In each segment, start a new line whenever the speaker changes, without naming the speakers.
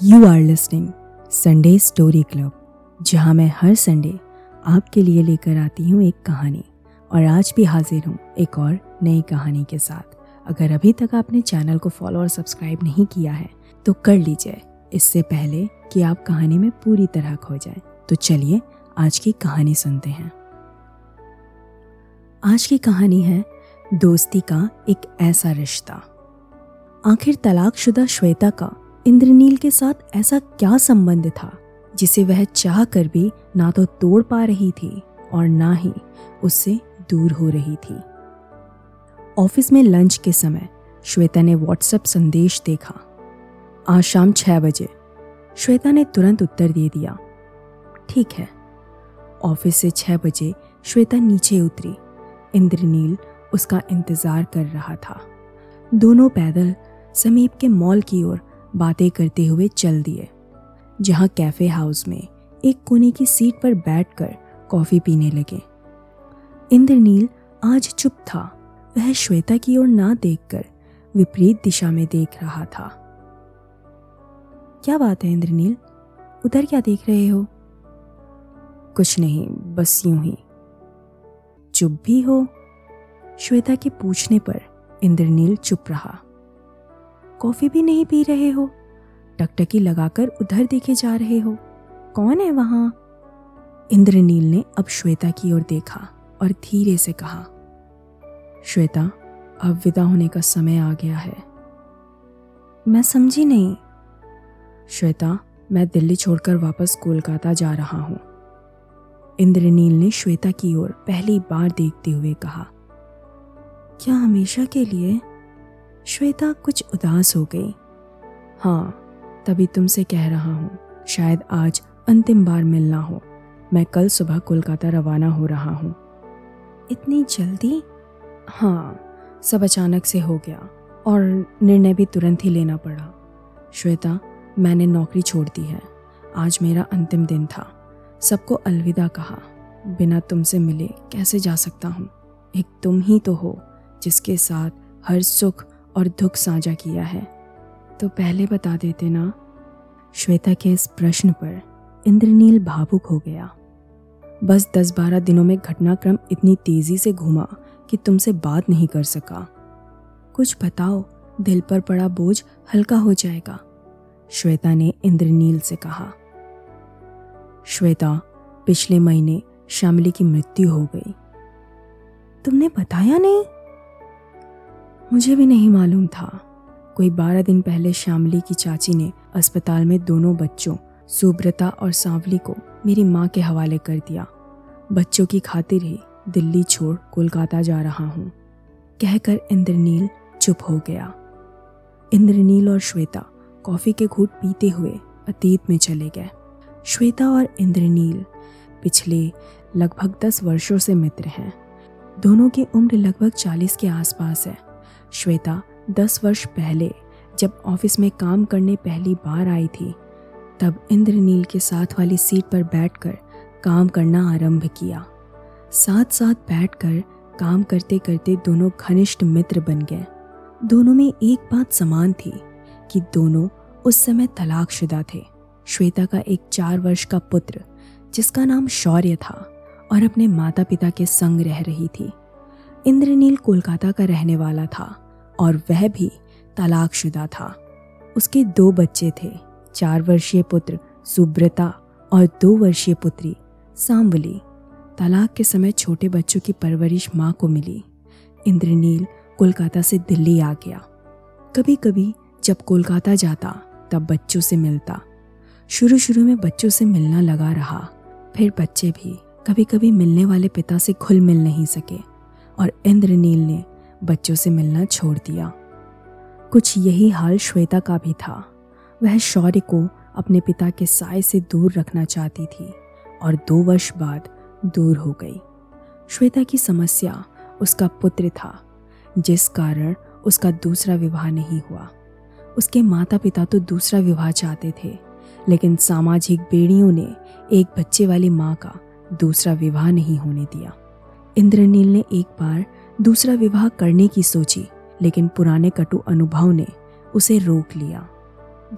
You are listening Sunday story club जहाँ मैं हर Sunday आपके लिए लेकर आती हूँ एक कहानी, और आज भी हाजिर हूँ एक और नई कहानी के साथ। अगर अभी तक आपने चैनल को फॉलो और सब्सक्राइब नहीं किया है तो कर लीजिए। इससे पहले कि आप कहानी में पूरी तरह खो जाए तो चलिए आज की कहानी सुनते हैं। आज की कहानी है दोस्ती का एक ऐसा रिश्ता। आखिर तलाकशुदा श्वेता का इंद्रनील के साथ ऐसा क्या संबंध था, जिसे वह चाह कर भी ना तो तोड़ पा रही थी और ना ही उससे दूर हो रही थी। ऑफ़िस में लंच के समय श्वेता ने व्हाट्सएप संदेश देखा। आज शाम छह बजे। श्वेता ने तुरंत उत्तर दे दिया। ठीक है। ऑफ़िस से छह बजे श्वेता नीचे उतरी। इंद्रनील उसका इंतज़ार कर रहा था। दोनों पैदल समीप के मॉल की ओर बातें करते हुए चल दिए, जहाँ कैफ़े हाउस में एक कोने की सीट पर बैठकर कॉफ़ी पीने लगे। इंद्रनील आज चुप था। वह श्वेता की ओर ना देखकर विपरीत दिशा में देख रहा था। क्या बात है इंद्रनील? उधर क्या देख रहे हो? कुछ नहीं, बस यूँ ही। चुप भी हो? श्वेता के पूछने पर इंद्रनील चुप रहा। कॉफ़ी भी नहीं पी रहे हो? टकटकी लगाकर उधर देखे जा रहे हो। कौन है वहाँ? इंद्रनील ने अब श्वेता की ओर देखा और धीरे से कहा, श्वेता, अब विदा होने का समय आ गया है। मैं समझी नहीं। श्वेता, मैं दिल्ली छोड़कर वापस कोलकाता जा रहा हूँ। इंद्रनील ने श्वेता की ओर पहली बार देखते हुए कहा, क्या हमेशा के लिए? श्वेता कुछ उदास हो गई। हाँ तभी तुमसे कह रहा हूँ, शायद आज अंतिम बार मिलना हो। मैं कल सुबह कोलकाता रवाना हो रहा हूँ। इतनी जल्दी? हाँ सब अचानक से हो गया और निर्णय भी तुरंत ही लेना पड़ा। श्वेता, मैंने नौकरी छोड़ दी है। आज मेरा अंतिम दिन था। सबको अलविदा कहा। बिना तुमसे मिले कैसे जा सकता हूँ? एक तुम ही तो हो, जिसके साथ हर सुख और दुख साझा किया है। तो पहले बता देते ना। श्वेता के इस प्रश्न पर इंद्रनील भावुक हो गया। बस दस बारह दिनों में घटनाक्रम इतनी तेज़ी से घूमा कि तुमसे बात नहीं कर सका। कुछ बताओ, दिल पर पड़ा बोझ हल्का हो जाएगा, श्वेता ने इंद्रनील से कहा। श्वेता, पिछले महीने श्यामली की मृत्यु हो गई। तुमने बताया नहीं? मुझे भी नहीं मालूम था। कोई बारह दिन पहले श्यामली की चाची ने अस्पताल में दोनों बच्चों, सुब्रता और सांवली को मेरी माँ के हवाले कर दिया। बच्चों की खातिर ही दिल्ली छोड़ कोलकाता जा रहा हूँ। कहकर इंद्रनील चुप हो गया। इंद्रनील और श्वेता कॉफ़ी के घूट पीते हुए अतीत में चले गए। श्वेता और इंद्रनील पिछले लगभग दस वर्षों से मित्र हैं। दोनों की उम्र लगभग चालीस के आसपास है। श्वेता, दस वर्ष पहले, जब ऑफ़िस में काम करने पहली बार आई थी, तब इंद्रनील के साथ वाली सीट पर बैठकर काम करना आरंभ किया। साथ साथ बैठकर काम करते करते दोनों घनिष्ठ मित्र बन गए। दोनों में एक बात समान थी कि दोनों उस समय तलाकशुदा थे। श्वेता का एक चार वर्ष का पुत्र, जिसका नाम शौर्य था और अपने माता पिता के संग रह रही थी। इंद्रनील कोलकाता का रहने वाला था। और वह भी तलाकशुदा था। उसके दो बच्चे थे, चार वर्षीय पुत्र सुब्रता और दो वर्षीय पुत्री सांवली तलाक के समय छोटे बच्चों की परवरिश माँ को मिली। इंद्रनील कोलकाता से दिल्ली आ गया। कभी कभी जब कोलकाता जाता, तब बच्चों से मिलता। शुरू शुरू में बच्चों से मिलना लगा रहा। फिर बच्चे भी कभी कभी मिलने वाले पिता से खुल मिल नहीं सके और इंद्रनील ने बच्चों से मिलना छोड़ दिया। कुछ यही हाल श्वेता का भी था। वह शौर्य को अपने पिता के साय से दूर रखना चाहती थी और दो वर्ष बाद दूर हो गई। श्वेता की समस्या उसका पुत्र था, जिस कारण उसका दूसरा विवाह नहीं हुआ। उसके माता पिता तो दूसरा विवाह चाहते थे, लेकिन सामाजिक बेड़ियों ने एक बच्चे वाली माँ का दूसरा विवाह नहीं होने दिया। इंद्रनील ने एक बार दूसरा विवाह करने की सोची, लेकिन पुराने कटु अनुभव ने उसे रोक लिया।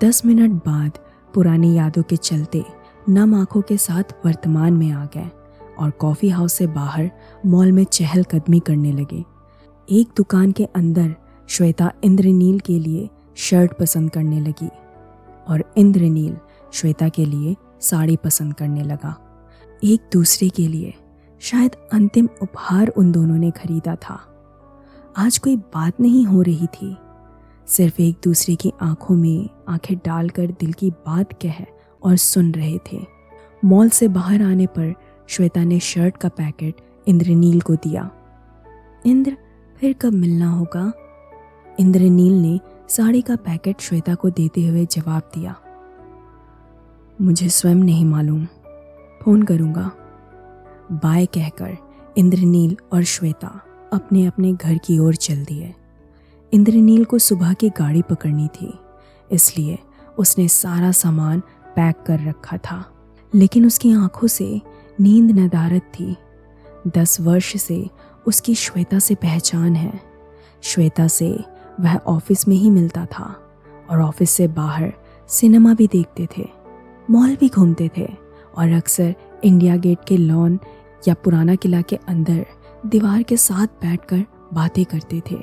दस मिनट बाद पुरानी यादों के चलते नम आँखों के साथ वर्तमान में आ गए और कॉफ़ी हाउस से बाहर मॉल में चहलकदमी करने लगे। एक दुकान के अंदर श्वेता इंद्रनील के लिए शर्ट पसंद करने लगी और इंद्रनील श्वेता के लिए साड़ी पसंद करने लगा। एक दूसरे के लिए शायद अंतिम उपहार उन दोनों ने खरीदा था। आज कोई बात नहीं हो रही थी। सिर्फ़ एक दूसरे की आँखों में आँखें डालकर दिल की बात कह और सुन रहे थे। मॉल से बाहर आने पर श्वेता ने शर्ट का पैकेट इंद्रनील को दिया। इंद्र, फिर कब मिलना होगा? इंद्रनील ने साड़ी का पैकेट श्वेता को देते हुए जवाब दिया। मुझे स्वयं नहीं मालूम। फ़ोन करूँगा। बाय कहकर इंद्रनील और श्वेता अपने अपने घर की ओर चल दिए। इंद्रनील को सुबह की गाड़ी पकड़नी थी, इसलिए उसने सारा सामान पैक कर रखा था। लेकिन उसकी आँखों से नींद नदारत थी। दस वर्ष से उसकी श्वेता से पहचान है। श्वेता से वह ऑफ़िस में ही मिलता था और ऑफ़िस से बाहर सिनेमा भी देखते थे, मॉल भी घूमते थे और अक्सर इंडिया गेट के लॉन या पुराना किला के अंदर दीवार के साथ बैठकर बातें करते थे।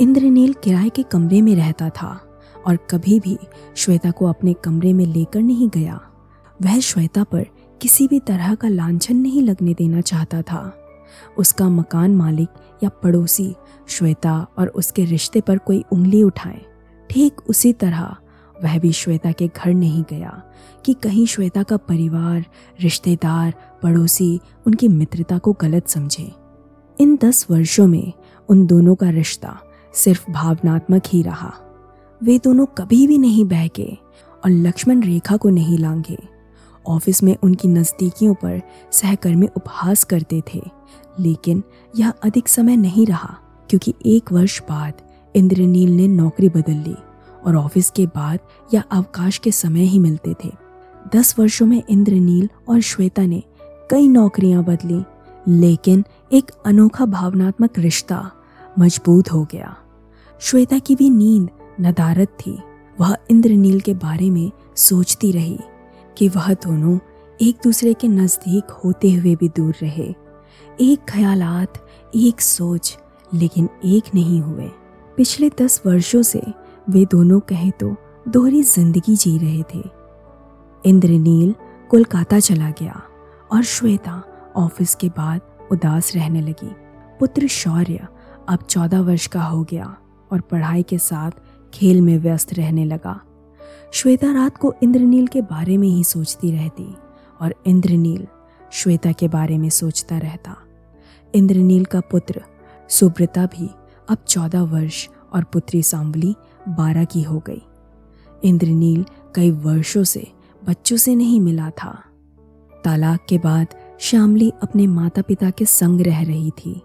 इंद्रनील किराए के कमरे में रहता था और कभी भी श्वेता को अपने कमरे में लेकर नहीं गया। वह श्वेता पर किसी भी तरह का लांछन नहीं लगने देना चाहता था। उसका मकान मालिक या पड़ोसी श्वेता और उसके रिश्ते पर कोई उंगली उठाए, ठीक उसी तरह वह भी श्वेता के घर नहीं गया कि कहीं श्वेता का परिवार, रिश्तेदार, पड़ोसी उनकी मित्रता को गलत समझे। इन दस वर्षों में उन दोनों का रिश्ता सिर्फ़ भावनात्मक ही रहा। वे दोनों कभी भी नहीं बहके और लक्ष्मण रेखा को नहीं लांघे। ऑफ़िस में उनकी नज़दीकियों पर सहकर्मी उपहास करते थे, लेकिन यह अधिक समय नहीं रहा, क्योंकि एक वर्ष बाद इंद्रनील ने नौकरी बदल ली। और ऑफ़िस के बाद या अवकाश के समय ही मिलते थे। दस वर्षों में इंद्रनील और श्वेता ने कई नौकरियाँ बदली, लेकिन एक अनोखा भावनात्मक रिश्ता मज़बूत हो गया। श्वेता की भी नींद नदारत थी। वह इंद्रनील के बारे में सोचती रही कि वह दोनों एक दूसरे के नज़दीक होते हुए भी दूर रहे। एक ख्यालात, एक सोच, लेकिन एक नहीं हुए। पिछले दस वर्षों से वे दोनों कहे तो दोहरी ज़िंदगी जी रहे थे। इंद्रनील कोलकाता चला गया और श्वेता ऑफ़िस के बाद उदास रहने लगी। पुत्र शौर्य अब चौदह वर्ष का हो गया और पढ़ाई के साथ खेल में व्यस्त रहने लगा। श्वेता रात को इंद्रनील के बारे में ही सोचती रहती और इंद्रनील श्वेता के बारे में सोचता रहता। इंद्रनील का पुत्र सुब्रता भी अब चौदह वर्ष और पुत्री सांबली बारह की हो गई। इंद्रनील कई वर्षों से बच्चों से नहीं मिला था। तालाक के बाद श्यामली अपने माता पिता के संग रह रही थी।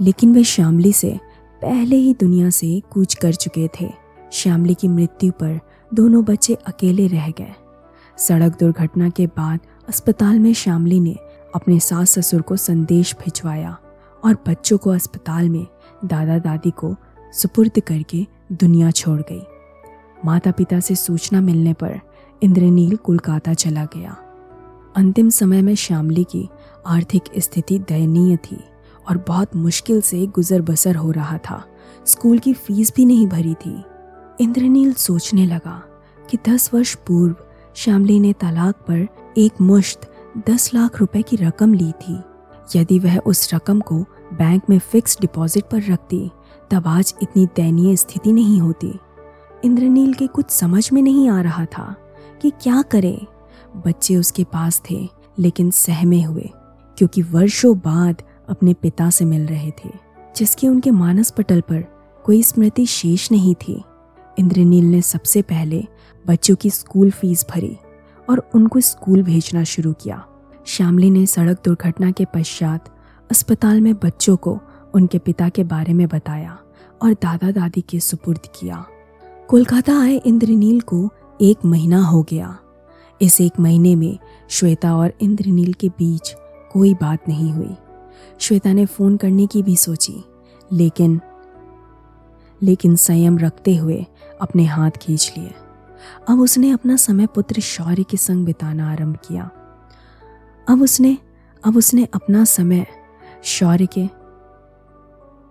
लेकिन वे श्यामली से पहले ही दुनिया से कूच कर चुके थे। श्यामली की मृत्यु पर दोनों बच्चे अकेले रह गए। सड़क दुर्घटना के बाद अस्पताल में श्यामली ने अपने सास ससुर को संदेश भिजवाया और बच्चों को अस्पताल में दादा दादी को सुपुर्द करके दुनिया छोड़ गई। माता पिता से सूचना मिलने पर इंद्रनील कोलकाता चला गया। अंतिम समय में श्यामली की आर्थिक स्थिति दयनीय थी और बहुत मुश्किल से गुजर बसर हो रहा था। स्कूल की फ़ीस भी नहीं भरी थी। इंद्रनील सोचने लगा कि दस वर्ष पूर्व श्यामली ने तलाक पर एक मुश्त दस लाख रुपए की रकम ली थी। यदि वह उस रकम को बैंक में फिक्स डिपॉजिट पर रखती तब आज इतनी दयनीय स्थिति नहीं होती। इंद्रनील के कुछ समझ में नहीं आ रहा था कि क्या करे। बच्चे उसके पास थे, लेकिन सहमे हुए, क्योंकि वर्षों बाद अपने पिता से मिल रहे थे, जिसके उनके मानस पटल पर कोई स्मृति शेष नहीं थी। इंद्रनील ने सबसे पहले बच्चों की स्कूल फ़ीस भरी और उनको स्कूल भेजना शुरू किया। श्यामली ने सड़क दुर्घटना के पश्चात अस्पताल में बच्चों को उनके पिता के बारे में बताया। और दादा दादी के सुपुर्द किया। कोलकाता आए इंद्रनील को एक महीना हो गया। इस एक महीने में श्वेता और इंद्रनील के बीच कोई बात नहीं हुई। श्वेता ने फ़ोन करने की भी सोची, लेकिन लेकिन संयम रखते हुए अपने हाथ खींच लिए। अब उसने अपना समय पुत्र शौर्य के संग बिताना आरंभ किया। अब उसने अब उसने अपना समय शौर्य के,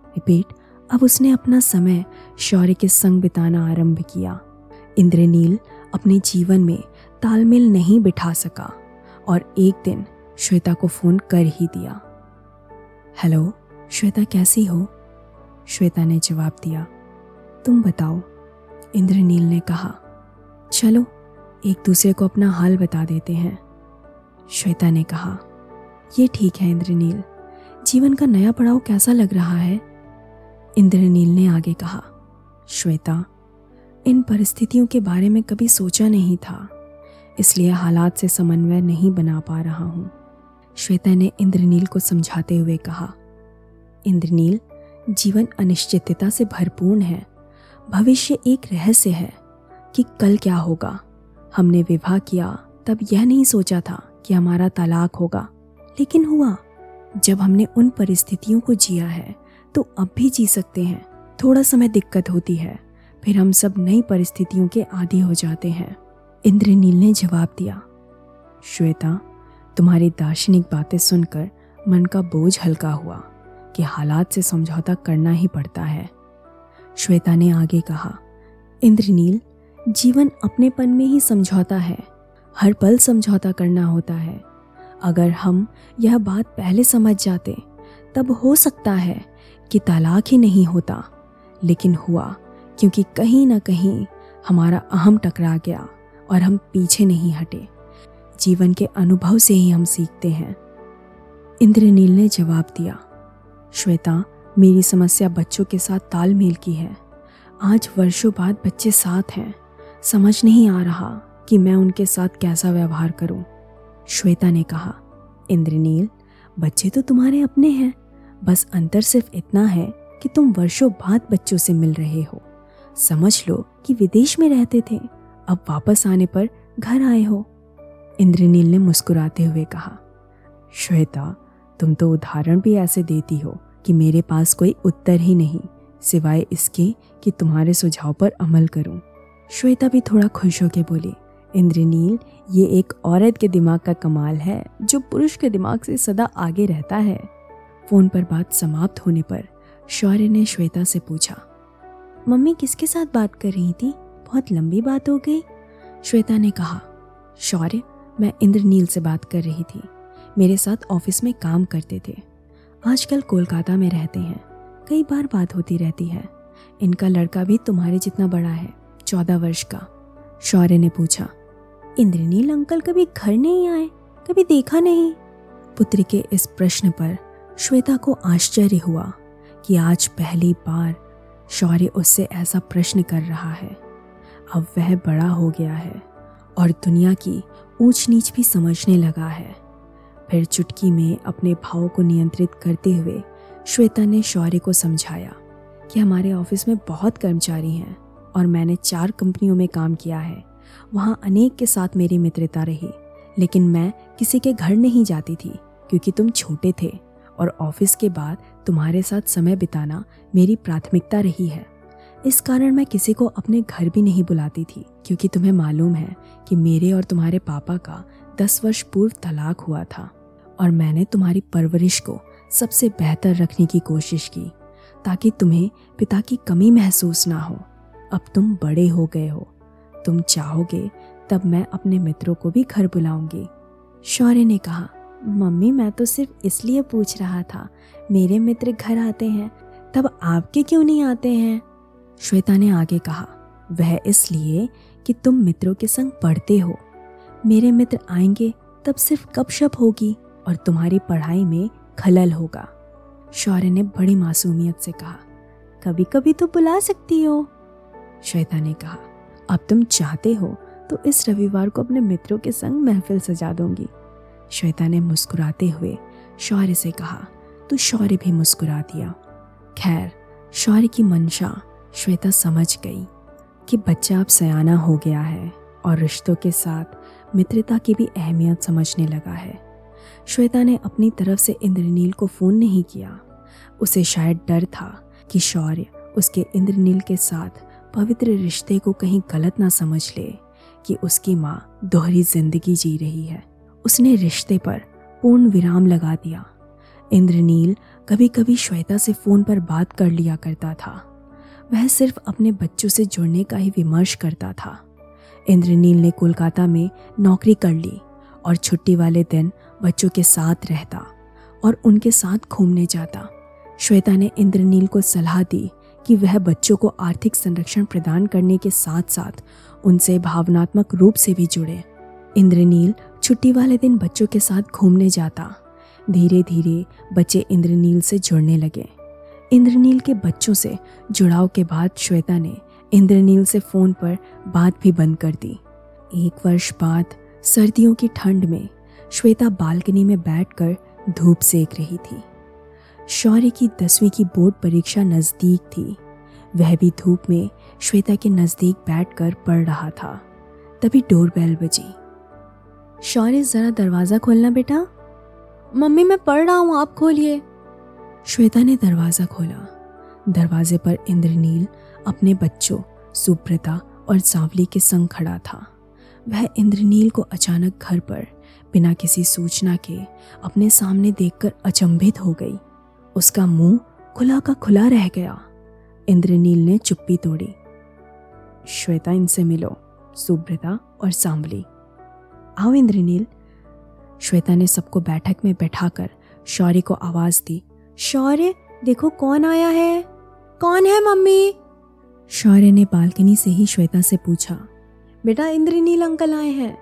रिपीट अब उसने अपना समय शौर्य के संग बिताना आरंभ किया। इंद्रनील अपने जीवन में तालमेल नहीं बिठा सका और एक दिन श्वेता को फ़ोन कर ही दिया। हेलो, श्वेता कैसी हो? श्वेता ने जवाब दिया। तुम बताओ, इंद्रनील ने कहा। चलो, एक दूसरे को अपना हाल बता देते हैं, श्वेता ने कहा। ये ठीक है, इंद्रनील। जीवन का नया पड़ाव कैसा लग रहा है? इंद्रनील ने आगे कहा, श्वेता, इन परिस्थितियों के बारे में कभी सोचा नहीं था, इसलिए हालात से समन्वय नहीं बना पा रहा हूँ। श्वेता ने इंद्रनील को समझाते हुए कहा, इंद्रनील, जीवन अनिश्चितता से भरपूर है। भविष्य एक रहस्य है कि कल क्या होगा। हमने विवाह किया, तब यह नहीं सोचा था कि हमारा तलाक होगा। लेकिन हुआ, जब हमने उन परिस्थितियों को जिया है तो अब भी जी सकते हैं। थोड़ा समय दिक्कत होती है। फिर हम सब नई परिस्थितियों के आदि हो जाते हैं। इंद्रनील ने जवाब दिया, श्वेता, तुम्हारी दार्शनिक बातें सुनकर मन का बोझ हल्का हुआ कि हालात से समझौता करना ही पड़ता है। श्वेता ने आगे कहा, इंद्रनील, जीवन अपनेपन में ही समझौता है। हर पल समझौता करना होता है। अगर हम यह बात पहले समझ जाते, तब हो सकता है कि तलाक ही नहीं होता, लेकिन हुआ, क्योंकि कहीं ना कहीं हमारा अहम टकरा गया और हम पीछे नहीं हटे। जीवन के अनुभव से ही हम सीखते हैं। इंद्रनील ने जवाब दिया, श्वेता, मेरी समस्या बच्चों के साथ तालमेल की है। आज वर्षों बाद बच्चे साथ हैं। समझ नहीं आ रहा कि मैं उनके साथ कैसा व्यवहार करूँ। श्वेता ने कहा, इंद्रनील, बच्चे तो तुम्हारे अपने हैं। बस अंतर सिर्फ़ इतना है कि तुम वर्षों बाद बच्चों से मिल रहे हो। समझ लो कि विदेश में रहते थे, अब वापस आने पर घर आए हो। इंद्रनील ने मुस्कुराते हुए कहा, श्वेता, तुम तो उदाहरण भी ऐसे देती हो कि मेरे पास कोई उत्तर ही नहीं, सिवाय इसके कि तुम्हारे सुझाव पर अमल करूँ। श्वेता भी थोड़ा खुश होकर बोली, इंद्रनील, ये एक औरत के दिमाग का कमाल है जो पुरुष के दिमाग से सदा आगे रहता है। फ़ोन पर बात समाप्त होने पर शौर्य ने श्वेता से पूछा, मम्मी किसके साथ बात कर रही थी? बहुत लंबी बात हो गई। श्वेता ने कहा, शौर्य, मैं इंद्रनील से बात कर रही थी। मेरे साथ ऑफ़िस में काम करते थे। आजकल कोलकाता में रहते हैं। कई बार बात होती रहती है। इनका लड़का भी तुम्हारे जितना बड़ा है, चौदह वर्ष का। शौर्य ने पूछा, इंद्रनील अंकल कभी घर नहीं आए? कभी देखा नहीं? पुत्री के इस प्रश्न पर श्वेता को आश्चर्य हुआ कि आज पहली बार शौर्य उससे ऐसा प्रश्न कर रहा है। अब वह बड़ा हो गया है और दुनिया की ऊंच नीच भी समझने लगा है। फिर चुटकी में अपने भाव को नियंत्रित करते हुए श्वेता ने शौर्य को समझाया कि हमारे ऑफ़िस में बहुत कर्मचारी हैं और मैंने चार कंपनियों में काम किया है। वहाँ अनेक के साथ मेरी मित्रता रही, लेकिन मैं किसी के घर नहीं जाती थी, क्योंकि तुम छोटे थे। और ऑफ़िस के बाद तुम्हारे साथ समय बिताना मेरी प्राथमिकता रही है। इस कारण मैं किसी को अपने घर भी नहीं बुलाती थी, क्योंकि तुम्हें मालूम है कि मेरे और तुम्हारे पापा का दस वर्ष पूर्व तलाक हुआ था, और मैंने तुम्हारी परवरिश को सबसे बेहतर रखने की कोशिश की, ताकि तुम्हें पिता की कमी महसूस ना हो। अब तुम बड़े हो गए हो। तुम चाहोगे तब मैं अपने मित्रों को भी घर बुलाऊँगी, शौर्य ने कहा। मम्मी, मैं तो सिर्फ़ इसलिए पूछ रहा था, मेरे मित्र घर आते हैं, तब आपके क्यों नहीं आते हैं? श्वेता ने आगे कहा, वह इसलिए कि तुम मित्रों के संग पढ़ते हो। मेरे मित्र आएँगे, तब सिर्फ़ गपशप होगी और तुम्हारी पढ़ाई में खलल होगा। शौर्य ने बड़ी मासूमियत से कहा कभी कभी तो बुला सकती हो। श्वेता ने कहा, अब तुम चाहते हो तो इस रविवार को अपने मित्रों के संग महफिल सजा दूँगी। श्वेता ने मुस्कुराते हुए शौर्य से कहा तो शौर्य भी मुस्कुरा दिया। खैर, शौर्य की मंशा श्वेता समझ गई कि बच्चा अब सयाना हो गया है और रिश्तों के साथ मित्रता की भी अहमियत समझने लगा है। श्वेता ने अपनी तरफ़ से इंद्रनील को फ़ोन नहीं किया। उसे शायद डर था कि शौर्य उसके इंद्रनील के साथ पवित्र रिश्ते को कहीं गलत ना समझ ले कि उसकी माँ दोहरी ज़िंदगी जी रही है। उसने रिश्ते पर पूर्ण विराम लगा दिया। इंद्रनील कभी कभी श्वेता से फ़ोन पर बात कर लिया करता था। वह सिर्फ़ अपने बच्चों से जुड़ने का ही विमर्श करता था। इंद्रनील ने कोलकाता में नौकरी कर ली और छुट्टी वाले दिन बच्चों के साथ रहता और उनके साथ घूमने जाता। श्वेता ने इंद्रनील को सलाह दी कि वह बच्चों को आर्थिक संरक्षण प्रदान करने के साथ साथ उनसे भावनात्मक रूप से भी जुड़े। इंद्रनील छुट्टी वाले दिन बच्चों के साथ घूमने जाता। धीरे धीरे बच्चे इंद्रनील से जुड़ने लगे। इंद्रनील के बच्चों से जुड़ाव के बाद श्वेता ने इंद्रनील से फ़ोन पर बात भी बंद कर दी। एक वर्ष बाद सर्दियों की ठंड में श्वेता बालकनी में बैठकर धूप सेक रही थी। शौर्य की दसवीं की बोर्ड परीक्षा नज़दीक थी। वह भी धूप में श्वेता के नज़दीक बैठकर पढ़ रहा था। तभी डोरबेल बजी। शौर्य ज़रा दरवाज़ा खोलना बेटा। मम्मी, मैं पढ़ रहा हूँ, आप खोलिए। श्वेता ने दरवाज़ा खोला। दरवाजे पर इंद्रनील अपने बच्चों, सुब्रता और सावली के संग खड़ा था। वह इंद्रनील को अचानक घर पर, बिना किसी सूचना के, अपने सामने देखकर अचंभित हो गई। उसका मुँह खुला का खुला रह गया। इंद्रनील ने चुप्पी तोड़ी। श्वेता, इनसे मिलो, सुब्रता और सांवली। आओ इंद्रनील। श्वेता ने सबको बैठक में बैठाकर शौर्य को आवाज़ दी। शौर्य, देखो कौन आया है? कौन है मम्मी? शौर्य ने बालकनी से ही श्वेता से पूछा। बेटा, इंद्रनील अंकल आए हैं।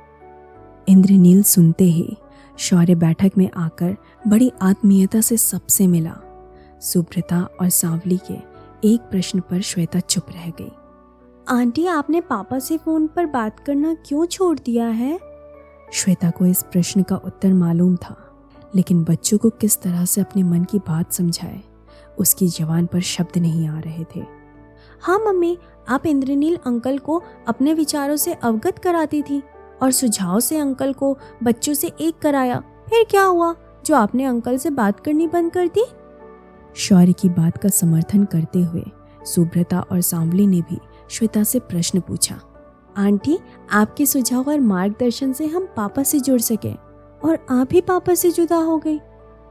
इंद्रनील सुनते ही शौर्य बैठक में आकर बड़ी आत्मीयता से सबसे मिला। सुब्रता और सांवली के एक प्रश्न पर श्वेता चुप रह गई। आंटी, आपने पापा से फ़ोन पर बात करना क्यों छोड़ दिया है? श्वेता को इस प्रश्न का उत्तर मालूम था, लेकिन बच्चों को किस तरह से अपने मन की बात समझाए, उसकी जवान पर शब्द नहीं आ रहे थे। हाँ मम्मी, आप इंद्रनील अंकल को अपने विचारों से अवगत कराती थी और सुझाव से अंकल को बच्चों से एक कराया। फिर क्या हुआ, जो आपने अंकल से बात करनी बंद कर दी? शौर्य की बात का समर्थन करते हुए सुब्रता और सांवली ने भी श्वेता से प्रश्न पूछा। आंटी, आपके सुझाव और मार्गदर्शन से हम पापा से जुड़ सके और आप ही पापा से जुदा हो गई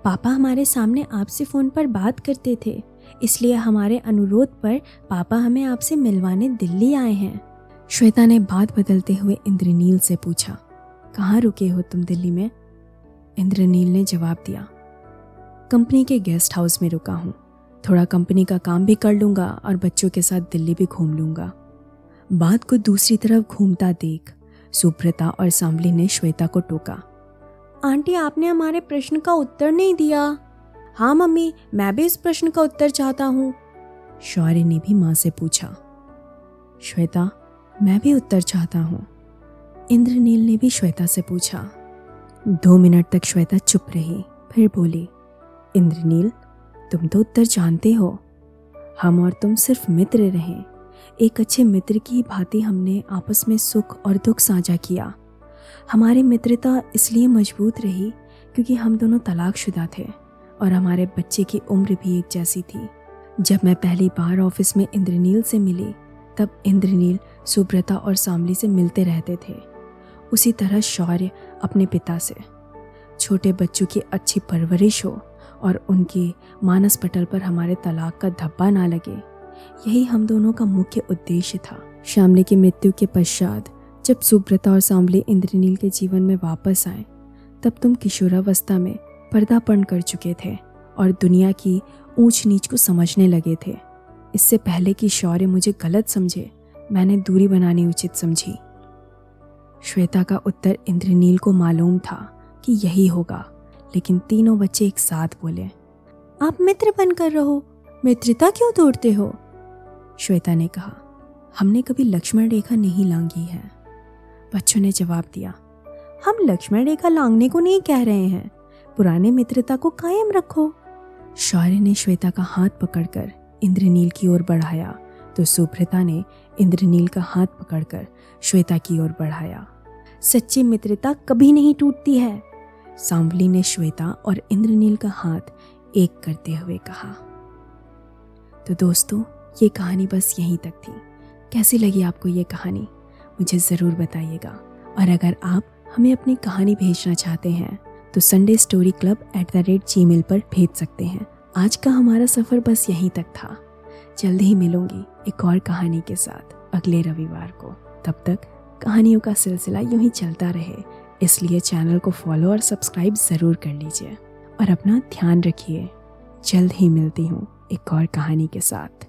पापा हमारे सामने आपसे फ़ोन पर बात करते थे, इसलिए हमारे अनुरोध पर पापा हमें आपसे मिलवाने दिल्ली आए हैं। श्वेता ने बात बदलते हुए इंद्रनील से पूछा, कहाँ रुके हो तुम दिल्ली में? इंद्रनील ने जवाब दिया, कंपनी के गेस्ट हाउस में रुका हूँ। थोड़ा कंपनी का काम भी कर लूँगा और बच्चों के साथ दिल्ली भी घूम लूँगा। बात को दूसरी तरफ़ घूमता देख, सुब्रता और सांवली ने श्वेता को टोका। आंटी, आपने हमारे प्रश्न का उत्तर नहीं दिया। हाँ मम्मी, मैं भी इस प्रश्न का उत्तर चाहता हूँ। शौर्य ने भी माँ से पूछा। श्वेता, मैं भी उत्तर चाहता हूँ। इंद्रनील ने भी श्वेता से पूछा। दो मिनट तक श्वेता चुप रही, फिर बोली, इंद्रनील, तुम तो उत्तर जानते हो। हम और तुम सिर्फ़ मित्र रहे। एक अच्छे मित्र की भांति हमने आपस में सुख और दुख साझा किया। हमारी मित्रता इसलिए मज़बूत रही क्योंकि हम दोनों तलाकशुदा थे और हमारे बच्चे की उम्र भी एक जैसी थी। जब मैं पहली बार ऑफ़िस में इंद्रनील से मिली, तब इंद्रनील सुब्रता और सामली से मिलते रहते थे। उसी तरह शौर्य अपने पिता से। छोटे बच्चों की अच्छी परवरिश हो और उनके मानस पटल पर हमारे तलाक का धब्बा ना लगे। यही हम दोनों का मुख्य उद्देश्य था। श्यामले की मृत्यु के पश्चात, जब सुब्रता और सांवली इंद्रनील के जीवन में वापस आए, तब तुम किशोरावस्था में पर्दापण कर चुके थे और दुनिया की ऊंच नीच को समझने लगे थे। इससे पहले कि शौर्य मुझे गलत समझे, मैंने दूरी बनानी उचित समझी। श्वेता का उत्तर इंद्रनील को मालूम था कि यही होगा, लेकिन तीनों बच्चे एक साथ बोले, आप मित्र बनकर रहो। मित्रता क्यों तोड़ते हो? श्वेता ने कहा, हमने कभी लक्ष्मण रेखा नहीं लांगी है। बच्चों ने जवाब दिया, हम लक्ष्मण रेखा लांगने को नहीं कह रहे हैं। पुराने मित्रता को कायम रखो। शौर्य ने श्वेता का हाथ पकड़कर इंद्रनील की ओर बढ़ाया तो सुभ्रता ने इंद्रनील का हाथ पकड़कर श्वेता की ओर बढ़ाया। सच्ची मित्रता कभी नहीं टूटती है। सांवली ने श्वेता और इंद्रनील का हाथ एक करते हुए कहा। तो दोस्तों ये कहानी बस यहीं तक थी। कैसी लगी आपको ये कहानी? मुझे ज़रूर बताइएगा। और अगर आप हमें अपनी कहानी भेजना चाहते हैं तो Sunday story club at the rate Gmail पर भेज सकते हैं। आज का हमारा सफ़र बस यहीं तक था। जल्द ही मिलूँगी एक और कहानी के साथ अगले रविवार को। तब तक कहानियों का सिलसिला यूँ ही चलता रहे। इसलिए चैनल को फॉलो और सब्सक्राइब ज़रूर कर लीजिए। और अपना ध्यान रखिए। जल्द ही मिलती हूँ एक और कहानी के साथ।